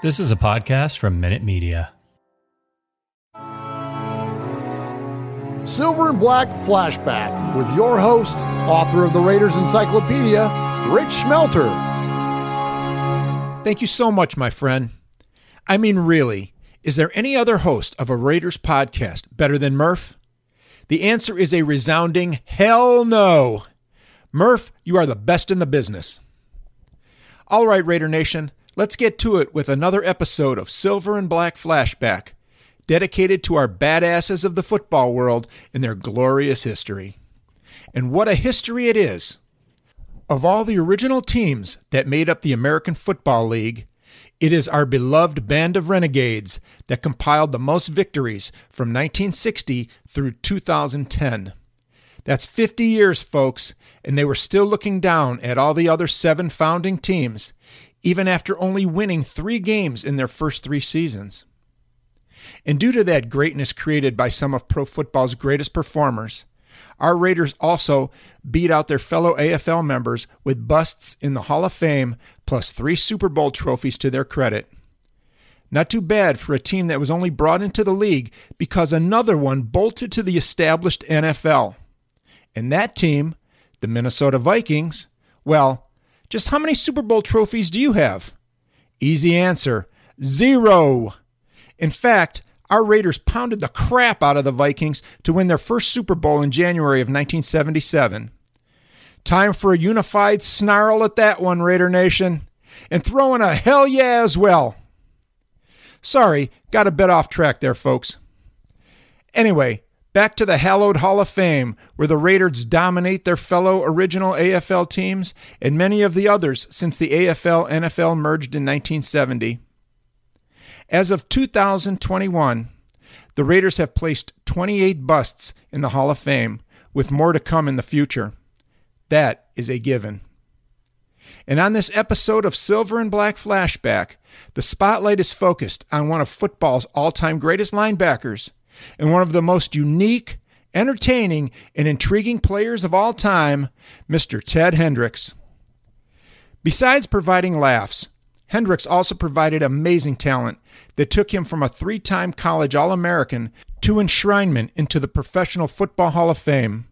This is a podcast from Minute Media. Silver and Black Flashback with your host, author of the Raiders Encyclopedia, Rich Schmelter. Thank you so much, my friend. I mean, really, is there any other host of a Raiders podcast better than Murph? The answer is a resounding hell no. Murph, you are the best in the business. All right, Raider Nation, Let's get to it with another episode of Silver and Black Flashback, dedicated to our badasses of the football world and their glorious history. And what a history it is! Of all the original teams that made up the American Football League, it is our beloved band of renegades that compiled the most victories from 1960 through 2010. That's 50 years, folks, and they were still looking down at all the other seven founding teams, even after only winning three games in their first three seasons. And due to that greatness created by some of pro football's greatest performers, our Raiders also beat out their fellow AFL members with busts in the Hall of Fame plus three Super Bowl trophies to their credit. Not too bad for a team that was only brought into the league because another one bolted to the established NFL. And that team, the Minnesota Vikings, well, just how many Super Bowl trophies do you have? Easy answer zero. In fact, our Raiders pounded the crap out of the Vikings to win their first Super Bowl in January of 1977. Time for a unified snarl at that one, Raider Nation. And throw in a hell yeah as well. Sorry, got a bit off track there, folks. Anyway, Back to the hallowed Hall of Fame, where the Raiders dominate their fellow original AFL teams and many of the others since the AFL NFL merged in 1970. As of 2021, the Raiders have placed 28 busts in the Hall of Fame, with more to come in the future. That is a given. And on this episode of Silver and Black Flashback, the spotlight is focused on one of football's all time greatest linebackers, and one of the most unique, entertaining, and intriguing players of all time, Mr. Ted Hendricks. Besides providing laughs, Hendricks also provided amazing talent that took him from a three time college All American to enshrinement into the Professional Football Hall of Fame.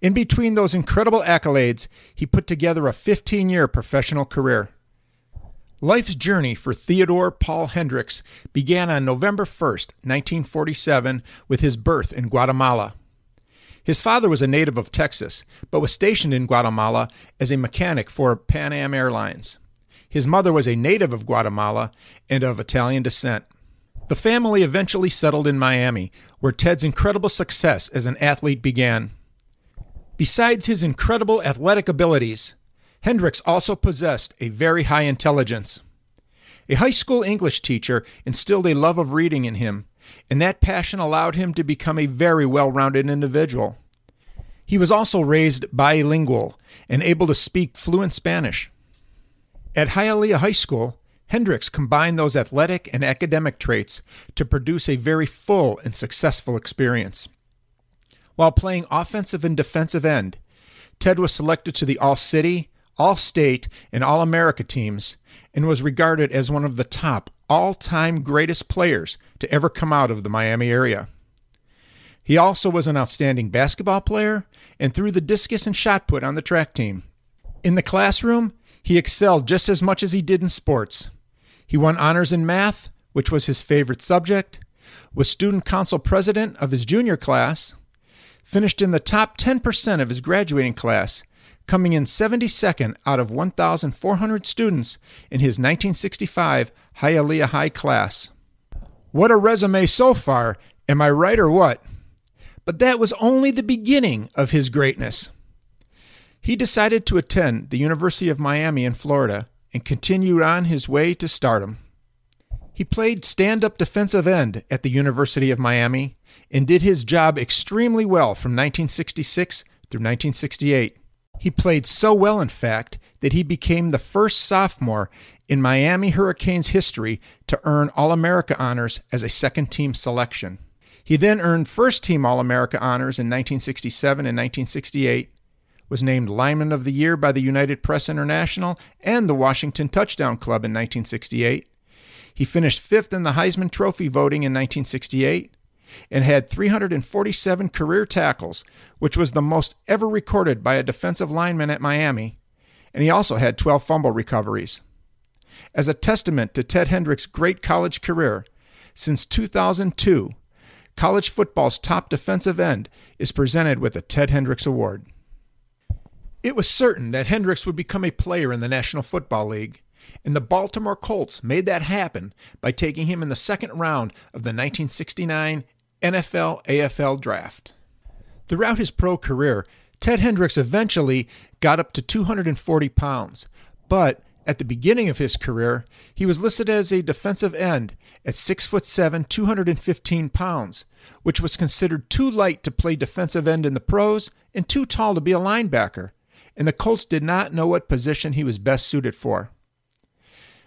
In between those incredible accolades, he put together a 15 year professional career. Life's journey for Theodore Paul Hendricks began on November 1st, 1947, with his birth in Guatemala. His father was a native of Texas, but was stationed in Guatemala as a mechanic for Pan Am Airlines. His mother was a native of Guatemala and of Italian descent. The family eventually settled in Miami, where Ted's incredible success as an athlete began. Besides his incredible athletic abilities, Hendricks also possessed a very high intelligence. A high school English teacher instilled a love of reading in him, and that passion allowed him to become a very well rounded individual. He was also raised bilingual and able to speak fluent Spanish. At Hialeah High School, Hendricks combined those athletic and academic traits to produce a very full and successful experience. While playing offensive and defensive end, Ted was selected to the All City, all state, and All America teams, and was regarded as one of the top all time greatest players to ever come out of the Miami area. He also was an outstanding basketball player and threw the discus and shot put on the track team. In the classroom, he excelled just as much as he did in sports. He won honors in math, which was his favorite subject, was student council president of his junior class, finished in the top 10% of his graduating class, coming in 72nd out of 1,400 students in his 1965 Hialeah High class. What a resume so far, am I right or what? But that was only the beginning of his greatness. He decided to attend the University of Miami in Florida and continued on his way to stardom. He played stand up defensive end at the University of Miami and did his job extremely well from 1966 through 1968. He played so well, in fact, that he became the first sophomore in Miami Hurricanes history to earn All America honors as a second team selection. He then earned first team All America honors in 1967 and 1968, was named Lineman of the Year by the United Press International and the Washington Touchdown Club in 1968. He finished fifth in the Heisman Trophy voting in 1968 and had 347 career tackles, which was the most ever recorded by a defensive lineman at Miami. And he also had 12 fumble recoveries. As a testament to Ted Hendricks' great college career, since 2002, college football's top defensive end is presented with the Ted Hendricks Award. It was certain that Hendricks would become a player in the National Football League, and the Baltimore Colts made that happen by taking him in the second round of the 1969 NFL AFL draft. Throughout his pro career, Ted Hendricks eventually got up to 240 pounds, but at the beginning of his career, he was listed as a defensive end at 6 foot 7, 215 pounds, which was considered too light to play defensive end in the pros and too tall to be a linebacker, and the Colts did not know what position he was best suited for.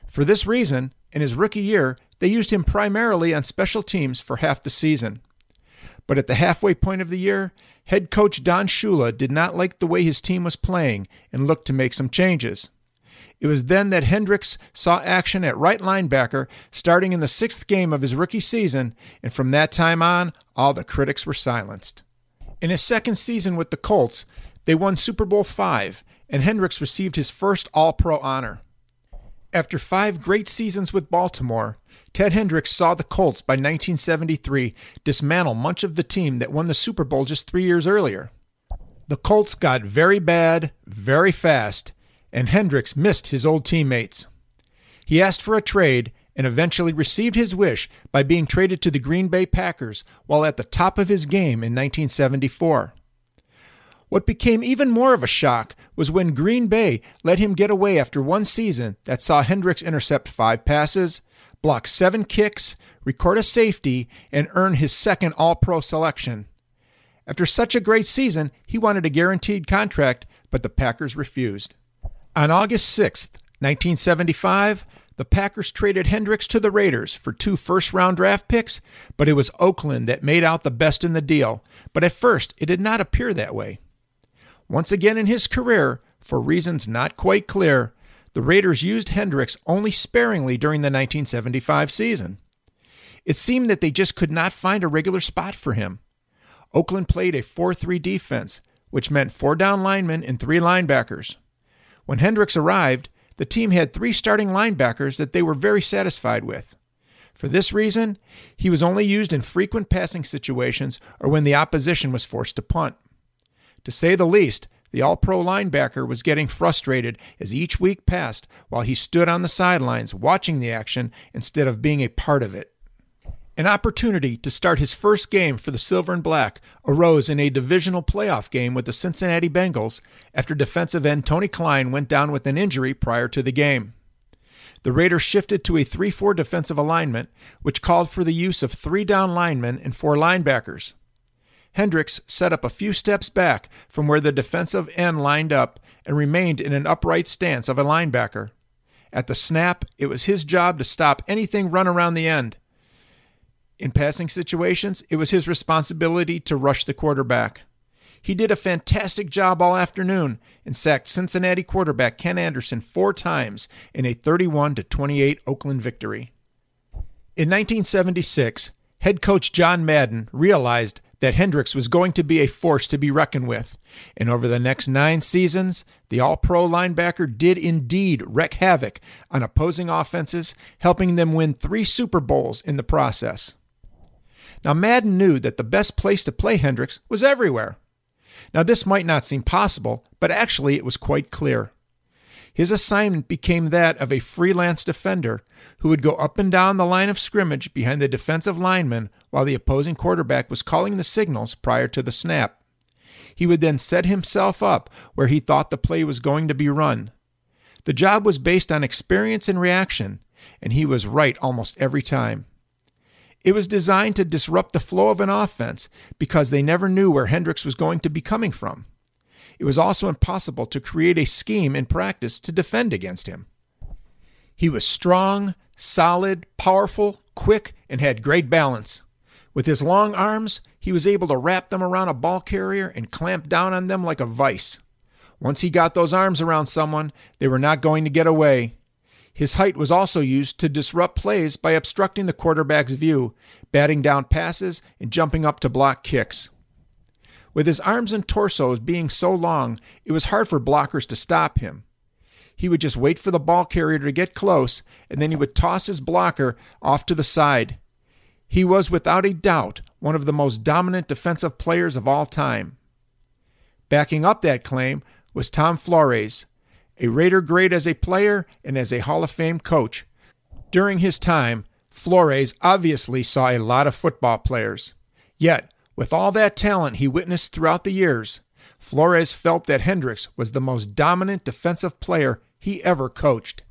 For this reason, in his rookie year, they used him primarily on special teams for half the season. But at the halfway point of the year, head coach Don Shula did not like the way his team was playing and looked to make some changes. It was then that Hendricks saw action at right linebacker starting in the sixth game of his rookie season, and from that time on, all the critics were silenced. In his second season with the Colts, they won Super Bowl V, and Hendricks received his first All Pro honor. After five great seasons with Baltimore, Ted Hendricks saw the Colts by 1973 dismantle much of the team that won the Super Bowl just three years earlier. The Colts got very bad, very fast, and Hendricks missed his old teammates. He asked for a trade and eventually received his wish by being traded to the Green Bay Packers while at the top of his game in 1974. What became even more of a shock was when Green Bay let him get away after one season that saw Hendricks intercept five passes, block seven kicks, record a safety, and earn his second All Pro selection. After such a great season, he wanted a guaranteed contract, but the Packers refused. On August 6, 1975, the Packers traded Hendricks to the Raiders for two first round draft picks, but it was Oakland that made out the best in the deal. But at first, it did not appear that way. Once again in his career, for reasons not quite clear, the Raiders used Hendricks only sparingly during the 1975 season. It seemed that they just could not find a regular spot for him. Oakland played a 4 3 defense, which meant four down linemen and three linebackers. When Hendricks arrived, the team had three starting linebackers that they were very satisfied with. For this reason, he was only used in frequent passing situations or when the opposition was forced to punt. To say the least, the all pro linebacker was getting frustrated as each week passed while he stood on the sidelines watching the action instead of being a part of it. An opportunity to start his first game for the Silver and Black arose in a divisional playoff game with the Cincinnati Bengals after defensive end Tony Cline went down with an injury prior to the game. The Raiders shifted to a 3 4 defensive alignment, which called for the use of three down linemen and four linebackers. Hendricks set up a few steps back from where the defensive end lined up and remained in an upright stance of a linebacker. At the snap, it was his job to stop anything run around the end. In passing situations, it was his responsibility to rush the quarterback. He did a fantastic job all afternoon and sacked Cincinnati quarterback Ken Anderson four times in a 31 28 Oakland victory. In 1976, head coach John Madden realized that Hendricks was going to be a force to be reckoned with. And over the next nine seasons, the All Pro linebacker did indeed wreak havoc on opposing offenses, helping them win three Super Bowls in the process. Now, Madden knew that the best place to play Hendricks was everywhere. Now, this might not seem possible, but actually it was quite clear. His assignment became that of a freelance defender who would go up and down the line of scrimmage behind the defensive lineman while the opposing quarterback was calling the signals prior to the snap. He would then set himself up where he thought the play was going to be run. The job was based on experience and reaction, and he was right almost every time. It was designed to disrupt the flow of an offense because they never knew where Hendricks was going to be coming from. It was also impossible to create a scheme in practice to defend against him. He was strong, solid, powerful, quick, and had great balance. With his long arms, he was able to wrap them around a ball carrier and clamp down on them like a vice. Once he got those arms around someone, they were not going to get away. His height was also used to disrupt plays by obstructing the quarterback's view, batting down passes, and jumping up to block kicks. With his arms and torso being so long, it was hard for blockers to stop him. He would just wait for the ball carrier to get close, and then he would toss his blocker off to the side. He was without a doubt one of the most dominant defensive players of all time. Backing up that claim was Tom Flores, a Raider great as a player and as a Hall of Fame coach. During his time, Flores obviously saw a lot of football players. Yet, with all that talent he witnessed throughout the years, Flores felt that Hendricks was the most dominant defensive player he ever coached.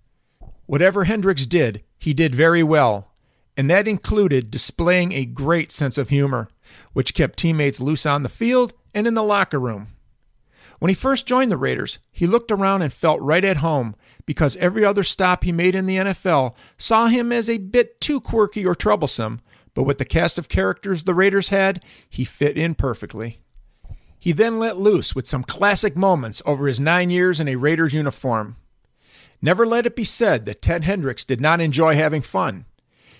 Whatever Hendricks did, he did very well, and that included displaying a great sense of humor, which kept teammates loose on the field and in the locker room. When he first joined the Raiders, he looked around and felt right at home because every other stop he made in the NFL saw him as a bit too quirky or troublesome, but with the cast of characters the Raiders had, he fit in perfectly. He then let loose with some classic moments over his nine years in a Raiders uniform. Never let it be said that Ted Hendricks did not enjoy having fun.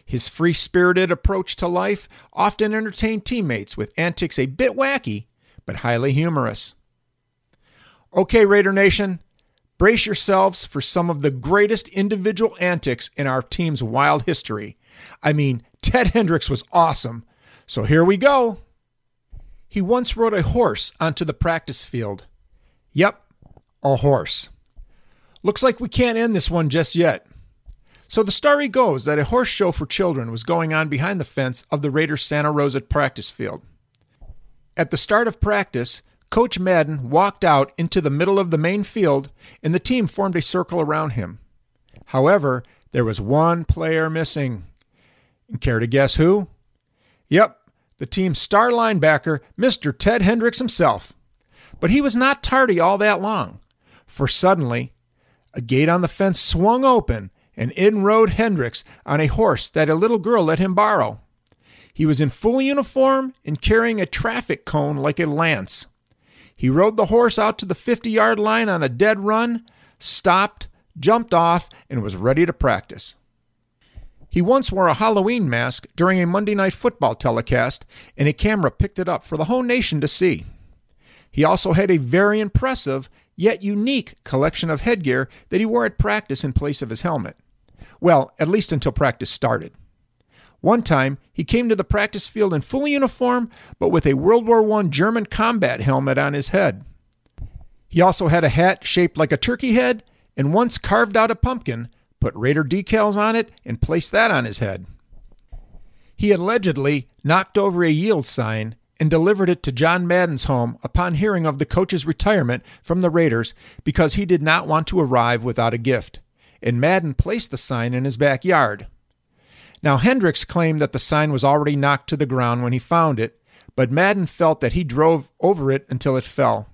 His free spirited approach to life often entertained teammates with antics a bit wacky, but highly humorous. Okay, Raider Nation, brace yourselves for some of the greatest individual antics in our team's wild history. I mean, Ted Hendricks was awesome. So here we go. He once rode a horse onto the practice field. Yep, a horse. Looks like we can't end this one just yet. So the story goes that a horse show for children was going on behind the fence of the Raiders Santa Rosa practice field. At the start of practice, Coach Madden walked out into the middle of the main field, and the team formed a circle around him. However, there was one player missing. And care to guess who? Yep, the team's star linebacker, Mr. Ted Hendricks himself. But he was not tardy all that long, for suddenly a gate on the fence swung open, and in rode Hendricks on a horse that a little girl let him borrow. He was in full uniform and carrying a traffic cone like a lance. He rode the horse out to the 50 yard line on a dead run, stopped, jumped off, and was ready to practice. He once wore a Halloween mask during a Monday night football telecast, and a camera picked it up for the whole nation to see. He also had a very impressive, yet unique, collection of headgear that he wore at practice in place of his helmet. Well, at least until practice started. One time, he came to the practice field in full uniform, but with a World War I German combat helmet on his head. He also had a hat shaped like a turkey head, and once carved out a pumpkin, put Raider decals on it, and placed that on his head. He allegedly knocked over a yield sign and delivered it to John Madden's home upon hearing of the coach's retirement from the Raiders because he did not want to arrive without a gift, and Madden placed the sign in his backyard. Now, Hendricks claimed that the sign was already knocked to the ground when he found it, but Madden felt that he drove over it until it fell.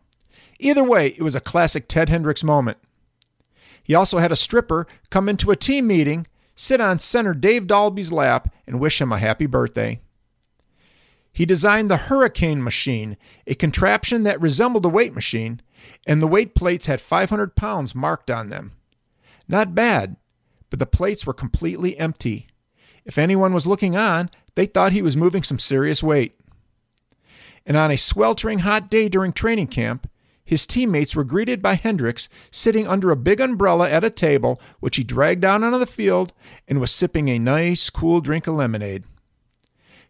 Either way, it was a classic Ted Hendricks moment. He also had a stripper come into a team meeting, sit on center Dave Dalby's lap, and wish him a happy birthday. He designed the Hurricane machine, a contraption that resembled a weight machine, and the weight plates had 500 pounds marked on them. Not bad, but the plates were completely empty. If anyone was looking on, they thought he was moving some serious weight. And on a sweltering hot day during training camp, his teammates were greeted by Hendricks sitting under a big umbrella at a table, which he dragged down onto the field and was sipping a nice, cool drink of lemonade.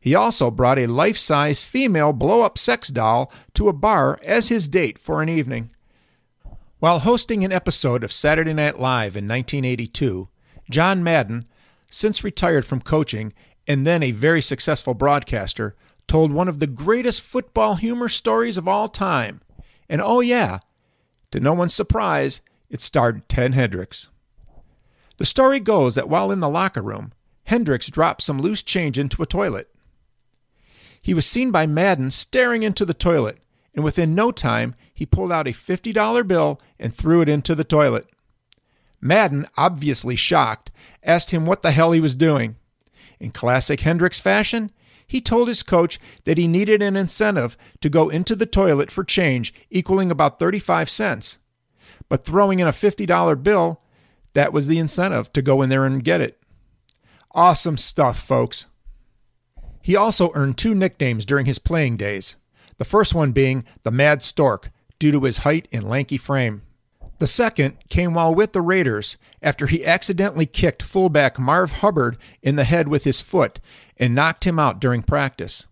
He also brought a life size female blow up sex doll to a bar as his date for an evening. While hosting an episode of Saturday Night Live in 1982, John Madden since retired from coaching and then a very successful broadcaster, told one of the greatest football humor stories of all time. And oh, yeah, to no one's surprise, It starred Ted Hendricks. The story goes that while in the locker room, Hendricks dropped some loose change into a toilet. He was seen by Madden staring into the toilet, and within no time, he pulled out a $50 bill and threw it into the toilet. Madden, obviously shocked, asked him what the hell he was doing. In classic Hendricks fashion, he told his coach that he needed an incentive to go into the toilet for change equaling about 35 cents. But throwing in a $50 bill, that was the incentive to go in there and get it. Awesome stuff, folks. He also earned two nicknames during his playing days, the first one being the Mad Stork, due to his height and lanky frame. The second came while with the Raiders after he accidentally kicked fullback Marv Hubbard in the head with his foot and knocked him out during practice.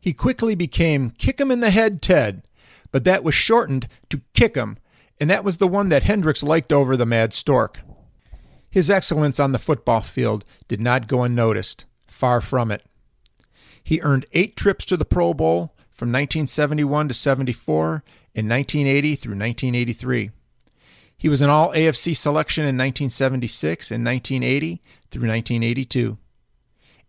He quickly became Kick 'em in the Head Ted, but that was shortened to Kick 'em, and that was the one that Hendricks liked over the Mad Stork. His excellence on the football field did not go unnoticed, far from it. He earned eight trips to the Pro Bowl from 1971 to 74 and 1980 through 1983. He was an All AFC selection in 1976 and 1980 through 1982.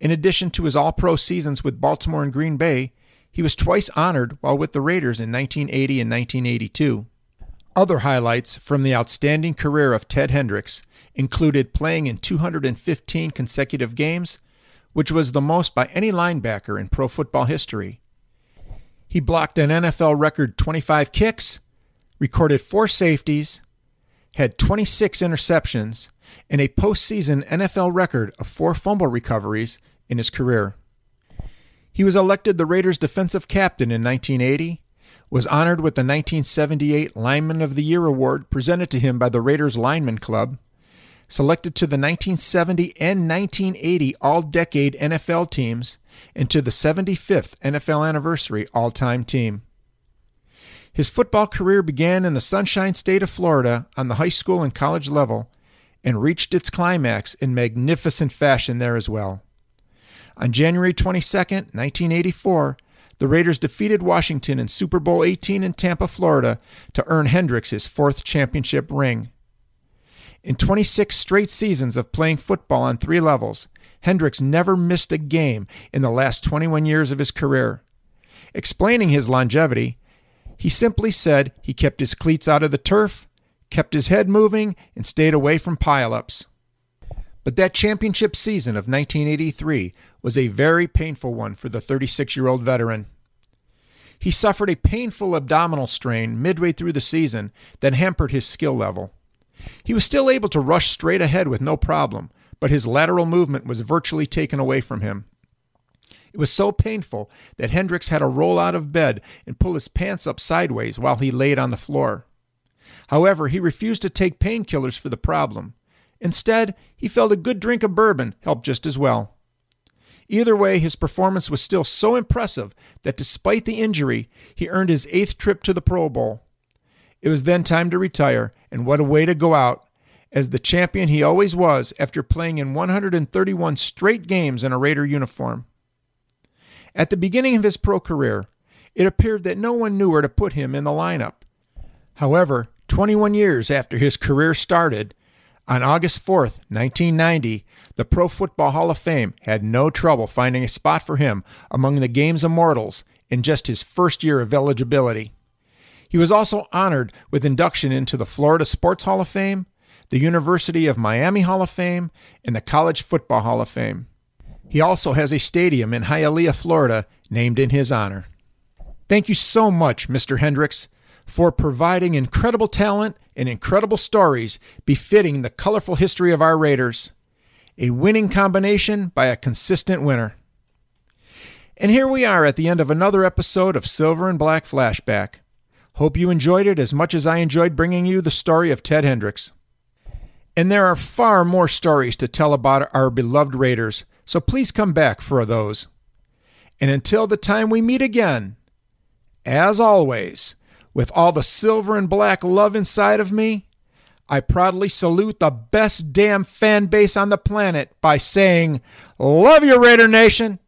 In addition to his All Pro seasons with Baltimore and Green Bay, he was twice honored while with the Raiders in 1980 and 1982. Other highlights from the outstanding career of Ted Hendricks included playing in 215 consecutive games, which was the most by any linebacker in pro football history. He blocked an NFL record 25 kicks, recorded four safeties, had 26 interceptions, and a postseason NFL record of four fumble recoveries in his career. He was elected the Raiders' defensive captain in 1980, was honored with the 1978 Lineman of the Year award presented to him by the Raiders Lineman Club, selected to the 1970 and 1980 All Decade NFL teams, and to the 75th NFL Anniversary All Time Team. His football career began in the Sunshine State of Florida on the high school and college level and reached its climax in magnificent fashion there as well. On January 22, 1984, the Raiders defeated Washington in Super Bowl 18 in Tampa, Florida to earn Hendricks his fourth championship ring. In 26 straight seasons of playing football on three levels, Hendricks never missed a game in the last 21 years of his career. Explaining his longevity, he simply said he kept his cleats out of the turf, kept his head moving, and stayed away from pileups. But that championship season of 1983 was a very painful one for the 36 year old veteran. He suffered a painful abdominal strain midway through the season that hampered his skill level. He was still able to rush straight ahead with no problem, but his lateral movement was virtually taken away from him. It was so painful that Hendricks had to roll out of bed and pull his pants up sideways while he laid on the floor. However, he refused to take painkillers for the problem. Instead, he felt a good drink of bourbon helped just as well. Either way, his performance was still so impressive that despite the injury, he earned his eighth trip to the Pro Bowl. It was then time to retire, and what a way to go out as the champion he always was after playing in 131 straight games in a Raider uniform. At the beginning of his pro career, it appeared that no one knew where to put him in the lineup. However, 21 years after his career started, on August 4th, 1990, the Pro Football Hall of Fame had no trouble finding a spot for him among the game's immortals in just his first year of eligibility. He was also honored with induction into the Florida Sports Hall of Fame, the University of Miami Hall of Fame, and the College Football Hall of Fame. He also has a stadium in Hialeah, Florida, named in his honor. Thank you so much, Mr. Hendricks, for providing incredible talent and incredible stories befitting the colorful history of our Raiders. A winning combination by a consistent winner. And here we are at the end of another episode of Silver and Black Flashback. Hope you enjoyed it as much as I enjoyed bringing you the story of Ted Hendricks. And there are far more stories to tell about our beloved Raiders, so please come back for those. And until the time we meet again, as always, with all the silver and black love inside of me, I proudly salute the best damn fan base on the planet by saying, Love you, Raider Nation!